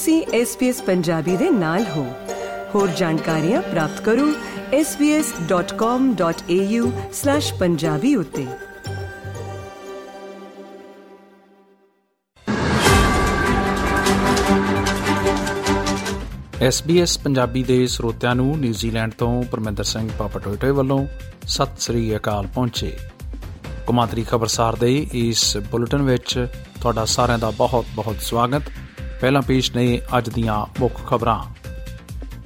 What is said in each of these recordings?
ਤੁਸੀਂ SBS ਪੰਜਾਬੀ ਦੇ ਨਾਲ ਹੋ। ਹੋਰ ਜਾਣਕਾਰੀਆਂ ਪ੍ਰਾਪਤ ਕਰੋ svs.com.au/punjabi ਉਤੇ। SBS ਪੰਜਾਬੀ ਦੇ ਸਰੋਤਿਆਂ ਨੂੰ ਨਿਊਜ਼ੀਲੈਂਡ ਤੋਂ ਪਰਮਿੰਦਰ ਸਿੰਘ ਪਾਪਟੋਟੇ ਵੱਲੋਂ ਸਤਿ ਸ੍ਰੀ ਅਕਾਲ ਪਹੁੰਚੇ। ਕੁਮਾਤਰੀ ਖਬਰਸਾਰ ਦੇ ਇਸ ਬੁਲੇਟਿਨ ਵਿੱਚ ਤੁਹਾਡਾ ਸਾਰਿਆਂ ਦਾ ਬਹੁਤ-ਬਹੁਤ ਸਵਾਗਤ। ਪਹਿਲਾਂ ਪੇਸ਼ ਨੇ ਅੱਜ ਦੀਆਂ ਮੁੱਖ ਖਬਰਾਂ।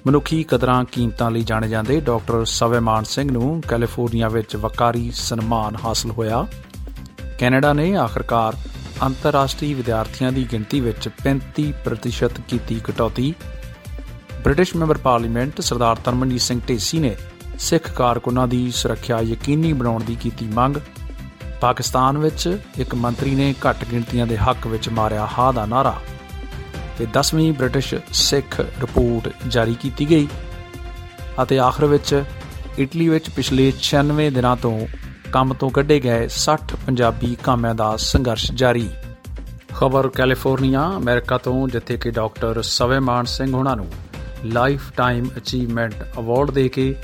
ਮਨੁੱਖੀ ਕਦਰਾਂ ਕੀਮਤਾਂ ਲਈ ਜਾਣੇ ਜਾਂਦੇ ਡਾਕਟਰ ਸਵੇਮਾਨ ਸਿੰਘ ਨੂੰ ਕੈਲੀਫੋਰਨੀਆ ਵਿੱਚ ਵਕਾਰੀ ਸਨਮਾਨ ਹਾਸਲ ਹੋਇਆ। ਕੈਨੇਡਾ ਨੇ ਆਖਰਕਾਰ ਅੰਤਰਰਾਸ਼ਟਰੀ ਵਿਦਿਆਰਥੀਆਂ ਦੀ ਗਿਣਤੀ ਵਿੱਚ 35% ਕੀਤੀ ਕਟੌਤੀ। British member parliament Sardar Tanmanjeet Singh Dhesi ਨੇ ਸਿੱਖ ਕਾਰਕੁਨਾਂ ਦੀ ਸੁਰੱਖਿਆ ਯਕੀਨੀ ਬਣਾਉਣ ਦੀ ਕੀਤੀ ਮੰਗ। ਪਾਕਿਸਤਾਨ ਵਿੱਚ ਇੱਕ ਮੰਤਰੀ ਨੇ ਘੱਟ ਗਿਣਤੀਆਂ ਦੇ ਹੱਕ ਵਿੱਚ ਮਾਰਿਆ ਹਾ ਦਾ ਨਾਰਾ ਤੇ 10ਵੀਂ ਬ੍ਰਿਟਿਸ਼ ਸਿੱਖ ਰਿਪੋਰਟ ਜਾਰੀ ਕੀਤੀ ਗਈ ਅਤੇ ਆਖਰ ਵਿੱਚ ਇਟਲੀ ਵਿੱਚ ਪਿਛਲੇ 96 ਦਿਨਾਂ ਤੋਂ ਕੰਮ ਤੋਂ ਕੱਢੇ ਗਏ 60 ਪੰਜਾਬੀ ਕਾਮਿਆਂ ਦਾ ਸੰਘਰਸ਼ ਜਾਰੀ। ਖਬਰ ਕੈਲੀਫੋਰਨੀਆ, ਅਮਰੀਕਾ ਤੋਂ, ਜਿੱਥੇ ਕਿ ਡਾਕਟਰ ਸਵੇਮਾਨ ਸਿੰਘ ਉਹਨਾਂ ਨੂੰ ਲਾਈਫ ਟਾਈਮ ਅਚੀਵਮੈਂਟ ਅਵਾਰਡ ਦੇ ਕੇ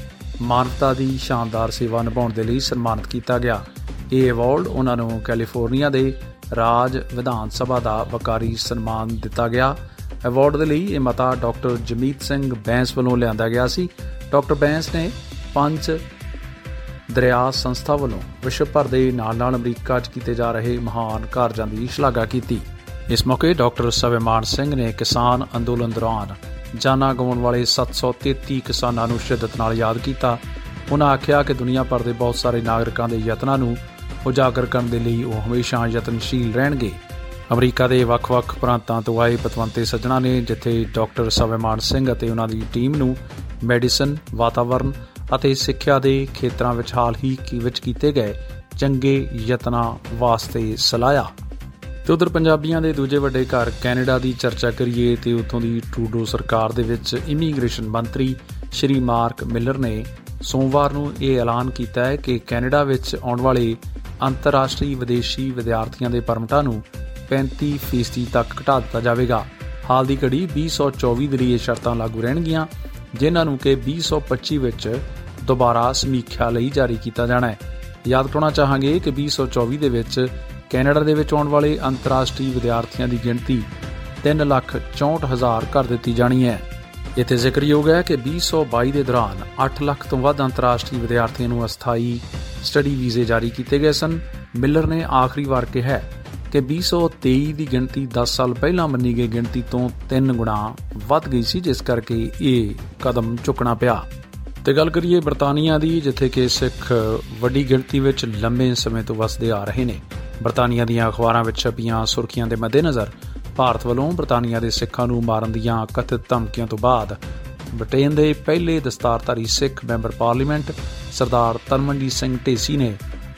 ਮਾਨਵਤਾ ਦੀ ਸ਼ਾਨਦਾਰ ਸੇਵਾ ਨਿਭਾਉਣ ਦੇ ਲਈ ਸਨਮਾਨਿਤ ਕੀਤਾ ਗਿਆ। ਇਹ ਅਵਾਰਡ ਉਹਨਾਂ ਨੂੰ ਕੈਲੀਫੋਰਨੀਆ ਦੇ ਰਾਜ ਵਿਧਾਨ ਸਭਾ ਦਾ ਵਕਾਰੀ ਸਨਮਾਨ ਦਿੱਤਾ ਗਿਆ। ਅਵਾਰਡ ਦੇ ਲਈ ਇਹ ਮਤਾ ਡਾਕਟਰ ਜਮੀਤ ਸਿੰਘ ਬੈਂਸ ਵੱਲੋਂ ਲਿਆਂਦਾ ਗਿਆ ਸੀ। ਡਾਕਟਰ ਬੈਂਸ ਨੇ ਪੰਜ ਦਰਿਆ ਸੰਸਥਾ ਵੱਲੋਂ ਵਿਸ਼ਵ ਭਰ ਦੇ ਨਾਲ-ਨਾਲ ਅਮਰੀਕਾ 'ਚ ਕੀਤੇ ਜਾ ਰਹੇ ਮਹਾਨ ਕਾਰਜਾਂ ਦੀ ਸ਼ਲਾਘਾ ਕੀਤੀ। ਇਸ ਮੌਕੇ ਡਾਕਟਰ ਸਵੇਮਾਨ ਸਿੰਘ ਨੇ ਕਿਸਾਨ ਅੰਦੋਲਨ ਦੌਰਾਨ ਜਾਨਾਂ ਗਵਾਉਣ ਵਾਲੇ 733 ਕਿਸਾਨਾਂ ਨੂੰ ਸ਼ਿੱਦਤ ਨਾਲ ਯਾਦ ਕੀਤਾ। ਉਹਨਾਂ ਆਖਿਆ ਕਿ ਦੁਨੀਆ ਭਰ ਦੇ ਬਹੁਤ ਸਾਰੇ ਨਾਗਰਿਕਾਂ ਦੇ ਯਤਨਾਂ ਨੂੰ ਉਜਾਗਰ ਕਰਨ ਦੇ ਲਈ ਉਹ ਹਮੇਸ਼ਾ ਯਤਨਸ਼ੀਲ ਰਹਿਣਗੇ। ਅਮਰੀਕਾ ਦੇ ਵੱਖ-ਵੱਖ ਪ੍ਰਾਂਤਾਂ ਤੋਂ ਆਏ ਪਤਵੰਤੇ ਸੱਜਣਾ ਨੇ ਜਿੱਥੇ ਡਾਕਟਰ ਸਵੇਮਾਨ ਸਿੰਘ ਅਤੇ ਉਹਨਾਂ ਦੀ ਟੀਮ ਨੂੰ ਮੈਡੀਸਨ ਵਾਤਾਵਰਣ ਅਤੇ ਸਿੱਖਿਆ ਦੇ ਖੇਤਰਾਂ ਵਿੱਚ ਹਾਲ ਹੀ ਵਿੱਚ ਕੀਤੇ ਗਏ ਚੰਗੇ ਯਤਨਾਂ ਵਾਸਤੇ ਸਲਾਹਿਆ ਤੇ ਉਧਰ ਪੰਜਾਬੀਆਂ ਦੇ ਦੂਜੇ ਵੱਡੇ ਘਰ ਕੈਨੇਡਾ ਦੀ ਚਰਚਾ ਕਰੀਏ ਤੇ ਉੱਥੋਂ ਦੀ ਟਰੂਡੋ ਸਰਕਾਰ ਦੇ ਵਿੱਚ ਇਮੀਗ੍ਰੇਸ਼ਨ ਮੰਤਰੀ ਸ਼੍ਰੀ ਮਾਰਕ ਮਿਲਰ ਨੇ ਸੋਮਵਾਰ ਨੂੰ ਇਹ ਐਲਾਨ ਕੀਤਾ ਹੈ ਕਿ ਕੈਨੇਡਾ ਵਿੱਚ ਆਉਣ ਵਾਲੇ ਅੰਤਰਰਾਸ਼ਟਰੀ ਵਿਦੇਸ਼ੀ ਵਿਦਿਆਰਥੀਆਂ ਦੇ ਪਰਮਿਟਾਂ ਨੂੰ 35% ਤੱਕ ਘਟਾ ਦਿੱਤਾ ਜਾਵੇਗਾ। ਹਾਲ ਦੀ ਘੜੀ 2024 ਦੇ ਲਈ ਇਹ ਸ਼ਰਤਾਂ ਲਾਗੂ ਰਹਿਣਗੀਆਂ, ਜਿਨ੍ਹਾਂ ਨੂੰ ਕਿ 2025 ਵਿੱਚ ਦੁਬਾਰਾ ਸਮੀਖਿਆ ਲਈ ਜਾਰੀ ਕੀਤਾ ਜਾਣਾ ਹੈ। ਯਾਦ ਕਰਾਉਣਾ ਚਾਹਾਂਗੇ ਕਿ 2024 ਦੇ ਵਿੱਚ ਕੈਨੇਡਾ ਦੇ ਵਿੱਚ ਆਉਣ ਵਾਲੇ ਅੰਤਰਰਾਸ਼ਟਰੀ ਵਿਦਿਆਰਥੀਆਂ ਦੀ ਗਿਣਤੀ 364000 ਕਰ ਦਿੱਤੀ ਜਾਣੀ ਹੈ। ਇੱਥੇ ਜ਼ਿਕਰਯੋਗ ਹੈ ਕਿ 2022 ਦੇ ਦੌਰਾਨ 8 ਲੱਖ ਤੋਂ ਵੱਧ ਅੰਤਰਰਾਸ਼ਟਰੀ ਵਿਦਿਆਰਥੀਆਂ ਨੂੰ ਅਸਥਾਈ ਸਟੱਡੀ ਵੀਜ਼ੇ ਜਾਰੀ ਕੀਤੇ ਗਏ ਸਨ। ਮਿਲਰ ਨੇ ਆਖਰੀ ਵਾਰ ਕਿਹਾ ਕਿ 2023 ਦੀ ਗਿਣਤੀ 10 ਸਾਲ ਪਹਿਲਾਂ ਮੰਨੀ ਗਈ ਗਿਣਤੀ ਤੋਂ 3 ਗੁਣਾ ਵੱਧ ਗਈ ਸੀ, ਜਿਸ ਕਰਕੇ ਇਹ ਕਦਮ ਚੁੱਕਣਾ ਪਿਆ। ਤੇ ਗੱਲ ਕਰੀਏ ਬਰਤਾਨੀਆ ਦੀ, ਜਿੱਥੇ ਕਿ ਸਿੱਖ ਵੱਡੀ ਗਿਣਤੀ ਵਿੱਚ ਲੰਬੇ ਸਮੇਂ ਤੋਂ ਵਸਦੇ ਆ ਰਹੇ ਨੇ। ਬਰਤਾਨੀਆ ਦੀਆਂ ਅਖਬਾਰਾਂ ਵਿੱਚ ਛਪੀਆਂ ਸੁਰਖੀਆਂ ਦੇ ਮੱਦੇਨਜ਼ਰ ਭਾਰਤ ਵੱਲੋਂ ਬਰਤਾਨੀਆ ਦੇ ਸਿੱਖਾਂ ਨੂੰ ਮਾਰਨ ਦੀਆਂ ਕਥਿਤ ਧਮਕੀਆਂ ਤੋਂ ਬਾਅਦ ਬ੍ਰਿਟੇਨ ਦੇ ਪਹਿਲੇ ਦਸਤਾਰਧਾਰੀ ਸਿੱਖ ਮੈਂਬਰ ਪਾਰਲੀਮੈਂਟ ਸਰਦਾਰ ਤਰਮਨਜੀਤ ਸਿੰਘ ਢੇਸੀ ਨੇ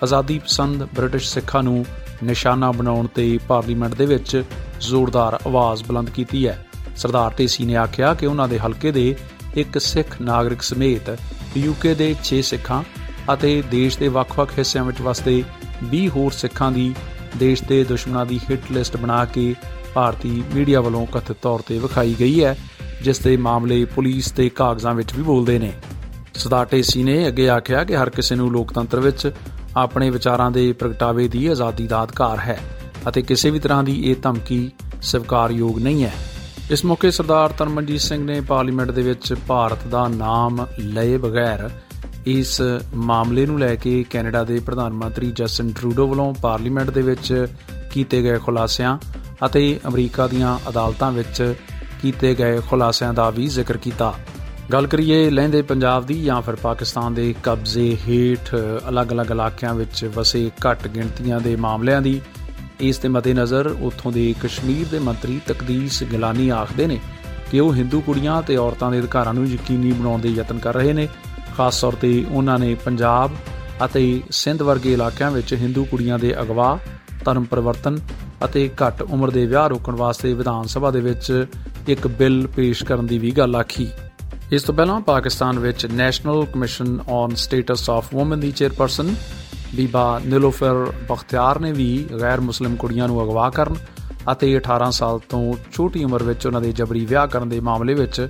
ਆਜ਼ਾਦੀ ਪਸੰਦ ਬ੍ਰਿਟਿਸ਼ ਸਿੱਖਾਂ ਨੂੰ ਨਿਸ਼ਾਨਾ ਬਣਾਉਣ ਤੇ ਪਾਰਲੀਮੈਂਟ ਦੇ ਵਿੱਚ ਜ਼ੋਰਦਾਰ ਆਵਾਜ਼ ਬੁਲੰਦ ਕੀਤੀ ਹੈ। ਸਰਦਾਰ ਢੇਸੀ ਨੇ ਆਖਿਆ ਕਿ ਉਹਨਾਂ ਦੇ ਹਲਕੇ ਦੇ ਇੱਕ ਸਿੱਖ ਨਾਗਰਿਕ ਸਮੇਤ ਯੂਕੇ ਦੇ 6 ਸਿੱਖਾਂ ਅਤੇ ਦੇਸ਼ ਦੇ ਵੱਖ-ਵੱਖ ਹਿੱਸਿਆਂ ਵਿੱਚ ਵਸਦੇ 20 ਹੋਰ ਸਿੱਖਾਂ ਦੀ ਦੇਸ਼ ਦੇ ਦੁਸ਼ਮਣਾਂ ਦੀ ਹਿੱਟ ਲਿਸਟ ਬਣਾ ਕੇ ਭਾਰਤੀ ਮੀਡੀਆ ਵੱਲੋਂ ਕਥਿਤ ਤੌਰ ਤੇ ਵਿਖਾਈ ਗਈ ਹੈ, ਜਿਸ ਦੇ ਮਾਮਲੇ ਪੁਲਿਸ ਦੇ ਕਾਗਜ਼ਾਂ ਵਿੱਚ ਵੀ ਬੋਲਦੇ ਨੇ। ਸਰਦਾਰ ਢੇਸੀ ਨੇ ਅੱਗੇ ਆਖਿਆ ਕਿ ਹਰ ਕਿਸੇ ਨੂੰ ਲੋਕਤੰਤਰ ਵਿੱਚ ਆਪਣੇ ਵਿਚਾਰਾਂ ਦੇ ਪ੍ਰਗਟਾਵੇ ਦੀ ਆਜ਼ਾਦੀ ਦਾ ਅਧਿਕਾਰ ਹੈ ਅਤੇ ਕਿਸੇ ਵੀ ਤਰ੍ਹਾਂ ਦੀ ਇਹ ਧਮਕੀ ਸਵੀਕਾਰਯੋਗ ਨਹੀਂ ਹੈ। ਇਸ ਮੌਕੇ ਸਰਦਾਰ ਤਰਮਨਜੀਤ ਸਿੰਘ ਨੇ ਪਾਰਲੀਮੈਂਟ ਦੇ ਵਿੱਚ ਭਾਰਤ ਦਾ ਨਾਮ ਲਏ ਬਗੈਰ ਇਸ ਮਾਮਲੇ ਨੂੰ ਲੈ ਕੇ ਕੈਨੇਡਾ ਦੇ ਪ੍ਰਧਾਨ ਮੰਤਰੀ ਜਸਟਿਨ ਟਰੂਡੋ ਵੱਲੋਂ ਪਾਰਲੀਮੈਂਟ ਦੇ ਵਿੱਚ ਕੀਤੇ ਗਏ ਖੁਲਾਸਿਆਂ ਅਤੇ ਅਮਰੀਕਾ ਦੀਆਂ ਅਦਾਲਤਾਂ ਵਿੱਚ ਕੀਤੇ ਗਏ ਖੁਲਾਸਿਆਂ ਦਾ ਵੀ ਜ਼ਿਕਰ ਕੀਤਾ। ਗੱਲ ਕਰੀਏ ਲਹਿੰਦੇ ਪੰਜਾਬ ਦੀ ਜਾਂ ਫਿਰ ਪਾਕਿਸਤਾਨ ਦੇ ਕਬਜ਼ੇ ਹੇਠ ਅਲੱਗ-ਅਲੱਗ ਇਲਾਕਿਆਂ ਵਿੱਚ ਵਸੇ ਘੱਟ ਗਿਣਤੀਆਂ ਦੇ ਮਾਮਲਿਆਂ ਦੀ ਇਸ ਦੇ ਮੱਦੇਨਜ਼ਰ ਉੱਥੋਂ ਦੇ ਕਸ਼ਮੀਰ ਦੇ ਮੰਤਰੀ ਤਕਦੀਸ ਗਿਲਾਨੀ ਆਖਦੇ ਨੇ ਕਿ ਉਹ ਹਿੰਦੂ ਕੁੜੀਆਂ ਤੇ ਔਰਤਾਂ ਦੇ ਅਧਿਕਾਰਾਂ ਨੂੰ ਯਕੀਨੀ ਬਣਾਉਣ ਦੇ ਯਤਨ ਕਰ ਰਹੇ ਨੇ। ਖਾਸ ਤੌਰ ਤੇ ਉਹਨਾਂ ਨੇ ਪੰਜਾਬ ਅਤੇ ਸਿੰਧ ਵਰਗੇ ਇਲਾਕਿਆਂ ਵਿੱਚ ਹਿੰਦੂ ਕੁੜੀਆਂ ਦੇ ਅਗਵਾ, ਧਰਮ ਪਰਿਵਰਤਨ ਅਤੇ ਘੱਟ ਉਮਰ ਦੇ ਵਿਆਹ ਰੋਕਣ ਵਾਸਤੇ ਵਿਧਾਨ ਸਭਾ ਦੇ ਵਿੱਚ ਇੱਕ ਬਿੱਲ ਪੇਸ਼ ਕਰਨ ਦੀ ਵੀ ਗੱਲ ਆਖੀ। ਇਸ ਤੋਂ ਪਹਿਲਾਂ ਪਾਕਿਸਤਾਨ ਵਿੱਚ national commission on status of woman the chairperson ਬੀਬਾ ਨਿਲੋਫਰ ਬਖਤਿਆਰ ਨੇ ਵੀ ਗੈਰ ਮੁਸਲਿਮ ਕੁੜੀਆਂ ਨੂੰ ਅਗਵਾ ਕਰਨ ਅਤੇ 18 ਸਾਲ ਤੋਂ ਛੋਟੀ ਉਮਰ ਵਿੱਚ ਉਹਨਾਂ ਦੇ ਜਬਰੀ ਵਿਆਹ ਕਰਨ ਦੇ ਮਾਮਲੇ ਵਿੱਚ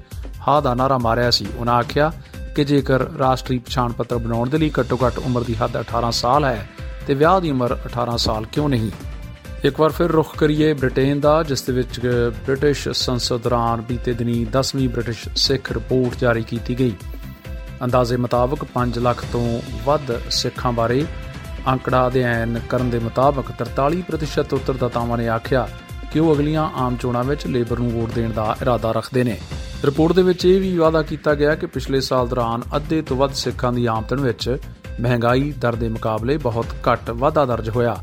ਹਾਂ ਦਾ ਨਾਰਾ ਮਾਰਿਆ ਸੀ। ਉਹਨਾਂ ਆਖਿਆ ਕਿ ਜੇਕਰ ਰਾਸ਼ਟਰੀ ਪਛਾਣ ਪੱਤਰ ਬਣਾਉਣ ਦੇ ਲਈ ਘੱਟੋ-ਘੱਟ ਉਮਰ ਦੀ ਹੱਦ 18 ਸਾਲ ਹੈ, ਤੇ ਵਿਆਹ ਦੀ ਉਮਰ 18 ਸਾਲ ਕਿਉਂ ਨਹੀਂ? ਇੱਕ ਵਾਰ ਫਿਰ ਰੁਖ ਕਰੀਏ ਬ੍ਰਿਟੇਨ ਦਾ, ਜਿਸ ਦੇ ਵਿੱਚ ਬ੍ਰਿਟਿਸ਼ ਸੰਸਦ ਦੌਰਾਨ ਬੀਤੇ ਦਿਨੀ 10ਵੀਂ ਬ੍ਰਿਟਿਸ਼ ਸਿੱਖ ਰਿਪੋਰਟ ਜਾਰੀ ਕੀਤੀ ਗਈ। ਅੰਦਾਜ਼ੇ ਮੁਤਾਬਕ 5 ਲੱਖ ਤੋਂ ਵੱਧ ਸਿੱਖਾਂ ਬਾਰੇ ਅੰਕੜਾ ਅਧਿਐਨ ਕਰਨ ਦੇ ਮੁਤਾਬਕ 43% ਉੱਤਰਦਾਤਾਵਾਂ ਨੇ ਆਖਿਆ ਕਿ ਉਹ ਅਗਲੀਆਂ ਆਮ ਚੋਣਾਂ ਵਿੱਚ ਲੇਬਰ ਨੂੰ ਵੋਟ ਦੇਣ ਦਾ ਇਰਾਦਾ ਰੱਖਦੇ ਨੇ। ਰਿਪੋਰਟ ਦੇ ਵਿੱਚ ਇਹ ਵੀ ਵਾਅਦਾ ਕੀਤਾ ਗਿਆ ਕਿ ਪਿਛਲੇ ਸਾਲ ਦੌਰਾਨ ਅੱਧੇ ਤੋਂ ਵੱਧ ਸਿੱਖਾਂ ਦੀ ਆਮਦਨ ਵਿੱਚ ਮਹਿੰਗਾਈ ਦਰ ਦੇ ਮੁਕਾਬਲੇ ਬਹੁਤ ਘੱਟ ਵਾਧਾ ਦਰਜ ਹੋਇਆ।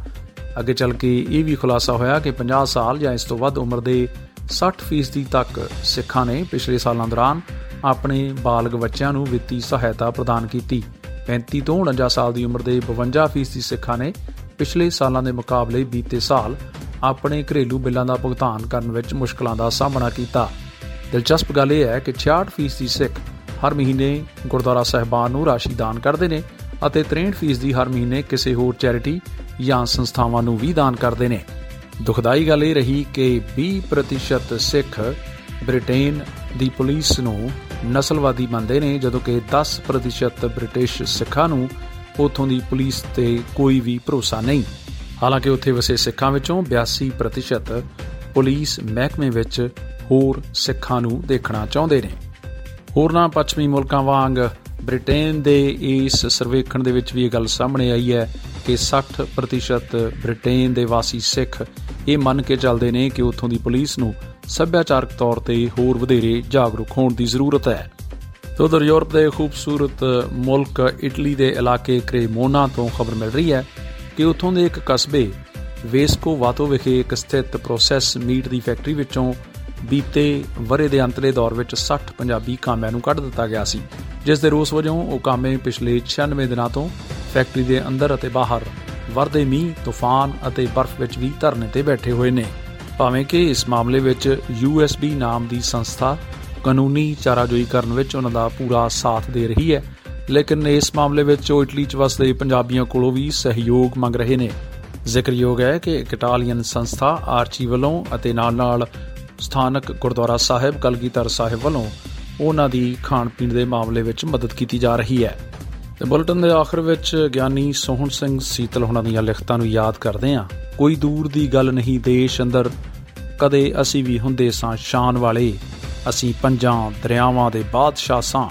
ਅੱਗੇ ਚੱਲ ਕੇ ਇਹ ਵੀ ਖੁਲਾਸਾ ਹੋਇਆ ਕਿ 50 ਸਾਲ ਜਾਂ ਇਸ ਤੋਂ ਵੱਧ ਉਮਰ ਦੇ 60% ਤੱਕ ਸਿੱਖਾਂ ਨੇ ਪਿਛਲੇ ਸਾਲਾਂ ਦੌਰਾਨ ਆਪਣੇ ਬਾਲਗ ਬੱਚਿਆਂ ਨੂੰ ਵਿੱਤੀ ਸਹਾਇਤਾ ਪ੍ਰਦਾਨ ਕੀਤੀ। 35 ਤੋਂ 49 ਸਾਲ ਦੀ ਉਮਰ ਦੇ 52% ਸਿੱਖਾਂ ਨੇ ਪਿਛਲੇ ਸਾਲਾਂ ਦੇ ਮੁਕਾਬਲੇ ਬੀਤੇ ਸਾਲ ਆਪਣੇ ਘਰੇਲੂ ਬਿੱਲਾਂ ਦਾ ਭੁਗਤਾਨ ਕਰਨ ਵਿੱਚ ਮੁਸ਼ਕਲਾਂ ਦਾ ਸਾਹਮਣਾ ਕੀਤਾ। ਦਿਲਚਸਪ ਗੱਲ ਇਹ ਹੈ ਕਿ 66% ਸਿੱਖ ਹਰ ਮਹੀਨੇ ਗੁਰਦੁਆਰਾ ਸਹਿਬਾਨ ਨੂੰ ਰਾਸ਼ੀ ਦਾਨ ਕਰਦੇ ਨੇ ਅਤੇ 63% ਹਰ ਮਹੀਨੇ ਕਿਸੇ ਹੋਰ ਚੈਰਿਟੀ ਜਾਂ ਸੰਸਥਾਵਾਂ ਨੂੰ ਵੀ ਦਾਨ ਕਰਦੇ ਨੇ। ਦੁਖਦਾਈ ਗੱਲ ਇਹ ਰਹੀ ਕਿ 20% ਸਿੱਖ ਬ੍ਰਿਟੇਨ ਦੀ ਪੁਲਿਸ ਨੂੰ ਨਸਲਵਾਦੀ ਮੰਨਦੇ ਨੇ, ਜਦੋਂ ਕਿ 10% ਬ੍ਰਿਟਿਸ਼ ਸਿੱਖਾਂ ਨੂੰ ਉਥੋਂ ਦੀ ਪੁਲਿਸ ਤੇ ਕੋਈ ਵੀ ਭਰੋਸਾ ਨਹੀਂ। ਹਾਲਾਂਕਿ ਉੱਥੇ ਵਸੇ ਸਿੱਖਾਂ ਵਿੱਚੋਂ 82% ਪੁਲਿਸ ਮਹਿਕਮੇ ਵਿੱਚ ਹੋਰ ਸਿੱਖਾਂ ਨੂੰ ਦੇਖਣਾ ਚਾਹੁੰਦੇ ਨੇ। ਹੋਰਨਾਂ ਪੱਛਮੀ ਮੁਲਕਾਂ ਵਾਂਗ ਬ੍ਰਿਟੇਨ ਦੇ ਇਸ ਸਰਵੇਖਣ ਦੇ ਵਿੱਚ ਵੀ ਇਹ ਗੱਲ ਸਾਹਮਣੇ ਆਈ ਹੈ ਕਿ 60% ਬ੍ਰਿਟੇਨ ਦੇ ਵਾਸੀ ਸਿੱਖ ਇਹ ਮੰਨ ਕੇ ਚੱਲਦੇ ਨੇ ਕਿ ਉੱਥੋਂ ਦੀ ਪੁਲਿਸ ਨੂੰ ਸੱਭਿਆਚਾਰਕ ਤੌਰ ਤੇ ਹੋਰ ਵਧੇਰੇ ਜਾਗਰੂਕ ਹੋਣ ਦੀ ਜ਼ਰੂਰਤ ਹੈ। ਉਧਰ ਯੂਰਪ ਦੇ ਖੂਬਸੂਰਤ ਮੁਲਕ ਇਟਲੀ ਦੇ ਇਲਾਕੇ ਕ੍ਰੇਮੋਨਾ ਤੋਂ ਖਬਰ ਮਿਲ ਰਹੀ ਹੈ ਕਿ ਉੱਥੋਂ ਦੇ ਇੱਕ ਕਸਬੇ ਵੇਸਕੋ ਵਾਤੋ ਵਿਖੇ ਇੱਕ ਸਥਿਤ ਪ੍ਰੋਸੈਸ ਮੀਟ ਦੀ ਫੈਕਟਰੀ ਵਿੱਚੋਂ ਬੀਤੇ ਵਰੇ ਦੇ ਅੰਤਲੇ ਦੌਰ ਵਿੱਚ 60 ਪੰਜਾਬੀ ਕਾਮਿਆਂ ਨੂੰ ਕੱਢ ਦਿੱਤਾ ਗਿਆ ਸੀ, ਜਿਸ ਦੇ ਰੋਸ ਵਜੋਂ ਉਹ ਕਾਮੇ ਪਿਛਲੇ 96 ਦਿਨਾਂ ਤੋਂ ਫੈਕਟਰੀ ਦੇ ਅੰਦਰ ਅਤੇ ਬਾਹਰ। ਵਰਦੇ ਮੀਂਹ, ਤੂਫਾਨ ਅਤੇ ਬਰਫ਼ ਵਿੱਚ ਵੀ ਧਰਨੇ ਤੇ ਬੈਠੇ ਹੋਏ ਨੇ। ਭਾਵੇਂ ਕਿ ਇਸ ਮਾਮਲੇ ਵਿੱਚ ਯੂਐਸਬੀ ਨਾਮ ਦੀ ਸੰਸਥਾ ਕਾਨੂੰਨੀ ਚਾਰਾਜੋਈ ਕਰਨ ਵਿੱਚ ਉਹਨਾਂ ਦਾ ਪੂਰਾ ਸਾਥ ਦੇ ਰਹੀ ਹੈ, ਲੇਕਿਨ ਇਸ ਮਾਮਲੇ ਵਿੱਚ ਉਹ ਇਟਲੀ 'ਚ ਵਸਦੇ ਪੰਜਾਬੀਆਂ ਕੋਲੋਂ ਵੀ ਸਹਿਯੋਗ ਮੰਗ ਰਹੇ ਨੇ। ਜ਼ਿਕਰਯੋਗ ਹੈ ਕਿ ਇੱਕ ਇਟਾਲੀਅਨ ਸੰਸਥਾ ਆਰਚੀ ਵੱਲੋਂ ਅਤੇ ਨਾਲ-ਨਾਲ ਸਥਾਨਕ ਗੁਰਦੁਆਰਾ ਸਾਹਿਬ, ਕਲਗੀਧਰ ਸਾਹਿਬ ਵੱਲੋਂ ਉਹਨਾਂ ਦੀ ਖਾਣ ਪੀਣ ਦੇ ਮਾਮਲੇ ਵਿੱਚ ਮਦਦ ਕੀਤੀ ਜਾ ਰਹੀ ਹੈ। ਤੇ ਬੁਲਟਨ ਦੇ ਆਖਰ ਵਿੱਚ ਗਿਆਨੀ ਸੋਹਣ ਸਿੰਘ ਸੀਤਲ ਹੁਣਾਂ ਦੀਆਂ ਲਿਖਤਾਂ ਨੂੰ ਯਾਦ ਕਰਦੇ ਹਾਂ। ਕੋਈ ਦੂਰ ਦੀ ਗੱਲ ਨਹੀਂ, ਦੇਸ਼ ਅੰਦਰ ਕਦੇ ਅਸੀਂ ਵੀ ਹੁੰਦੇ ਸਾਂ ਸ਼ਾਨ ਵਾਲੇ। ਅਸੀਂ ਪੰਜਾਂ ਦਰਿਆਵਾਂ ਦੇ ਬਾਦਸ਼ਾਹ ਸਾਂ,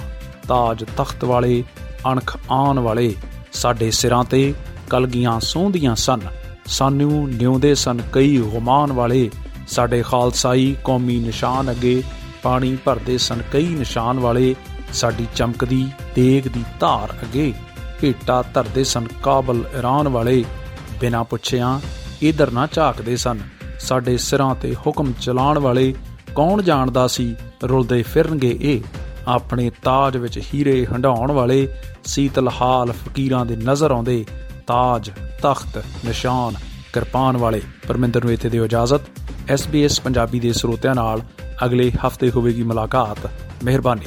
ਤਾਜ ਤਖਤ ਵਾਲੇ, ਅਣਖ ਆਨ ਵਾਲੇ। ਸਾਡੇ ਸਿਰਾਂ ਤੇ ਕਲਗੀਆਂ ਸੌਂਦੀਆਂ ਸਨ, ਸਾਨੂੰ ਨਿਉਂਦੇ ਸਨ ਕਈ ਗੁਮਾਨ ਵਾਲੇ। ਸਾਡੇ ਖਾਲਸਾਈ ਕੌਮੀ ਨਿਸ਼ਾਨ ਅੱਗੇ ਪਾਣੀ ਭਰਦੇ ਸਨ ਕਈ ਨਿਸ਼ਾਨ ਵਾਲੇ। ਸਾਡੀ ਚਮਕਦੀ, ਤੇਗ ਦੀ ਧਾਰ ਅੱਗੇ ਭੇਟਾ ਧਰਦੇ ਸਨ। ਕਾਬਲ ਇਰਾਨ ਵਾਲੇ ਬਿਨਾ ਪੁੱਛਿਆਂ ਇਧਰ ਨਾ ਝਾਕਦੇ ਸਨ। ਸਾਡੇ ਸਿਰਾਂ ਤੇ ਹੁਕਮ ਚਲਾਉਣ ਵਾਲੇ ਕੌਣ ਜਾਣਦਾ ਸੀ? ਰੁਲਦੇ ਫਿਰਨਗੇ ਇਹ ਆਪਣੇ ਤਾਜ ਵਿੱਚ ਹੀਰੇ ਹੰਡਾਉਣ ਵਾਲੇ ਸੀਤਲ ਹਾਲ ਫਕੀਰਾਂ ਦੇ ਨਜ਼ਰ ਆਉਂਦੇ ਤਾਜ, ਤਖਤ, ਨਿਸ਼ਾਨ, ਕਿਰਪਾਨ ਵਾਲੇ। ਪਰਮਿੰਦਰ ਨੂੰ ਇੱਥੇ ਦਿਓ ਇਜਾਜ਼ਤ। SBS ਪੰਜਾਬੀ ਦੇ ਸਰੋਤਿਆਂ ਨਾਲ ਅਗਲੇ ਹਫ਼ਤੇ ਹੋਵੇਗੀ ਮੁਲਾਕਾਤ। ਮਿਹਰਬਾਨੀ।